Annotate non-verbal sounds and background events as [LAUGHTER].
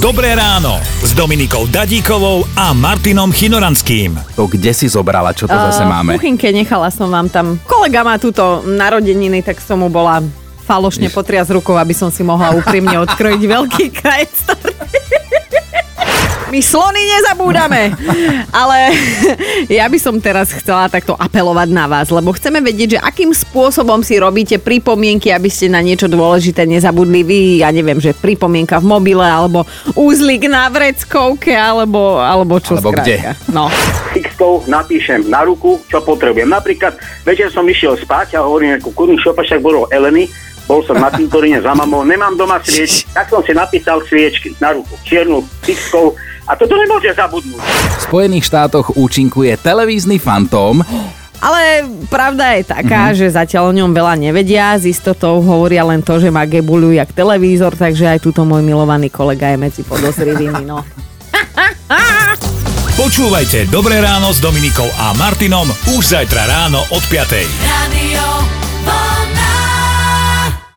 Dobré ráno s Dominikou Dadíkovou a Martinom Chinoranským. To kde si zobrala, čo to zase máme? V kuchynke nechala som vám tam. Kolega má túto narodeniny, tak som mu bola falošne potriaz rukou, aby som si mohla úprimne odkrojiť [LAUGHS] veľký krajec My slony nezabúdame. Ale [LAUGHS] ja by som teraz chcela takto apelovať na vás, lebo chceme vedieť, že akým spôsobom si robíte pripomienky, aby ste na niečo dôležité nezabudli vy. Ja neviem, že pripomienka v mobile, alebo úzlik na vreckovke, alebo, alebo čo Alebo skrátka. No. Xkou napíšem na ruku, čo potrebujem. Napríklad večer som išiel spať a hovorím, ako kurný šopašak bol Eleny, bol som na cintoríne za mamou, nemám doma sviečky, [LAUGHS] tak som si napísal sviečky na ruku, čiernu Xkou a toto nemôže zabudnúť. V Spojených štátoch účinkuje televízny fantóm. Ale pravda je taká, mm-hmm. že zatiaľ o ňom veľa nevedia. S istotou hovoria len to, že má gebuľu jak televízor, takže aj túto môj milovaný kolega je medzi podozrivými. No. [LAUGHS] Počúvajte Dobré ráno s Dominikou a Martinom už zajtra ráno od 5. Radio.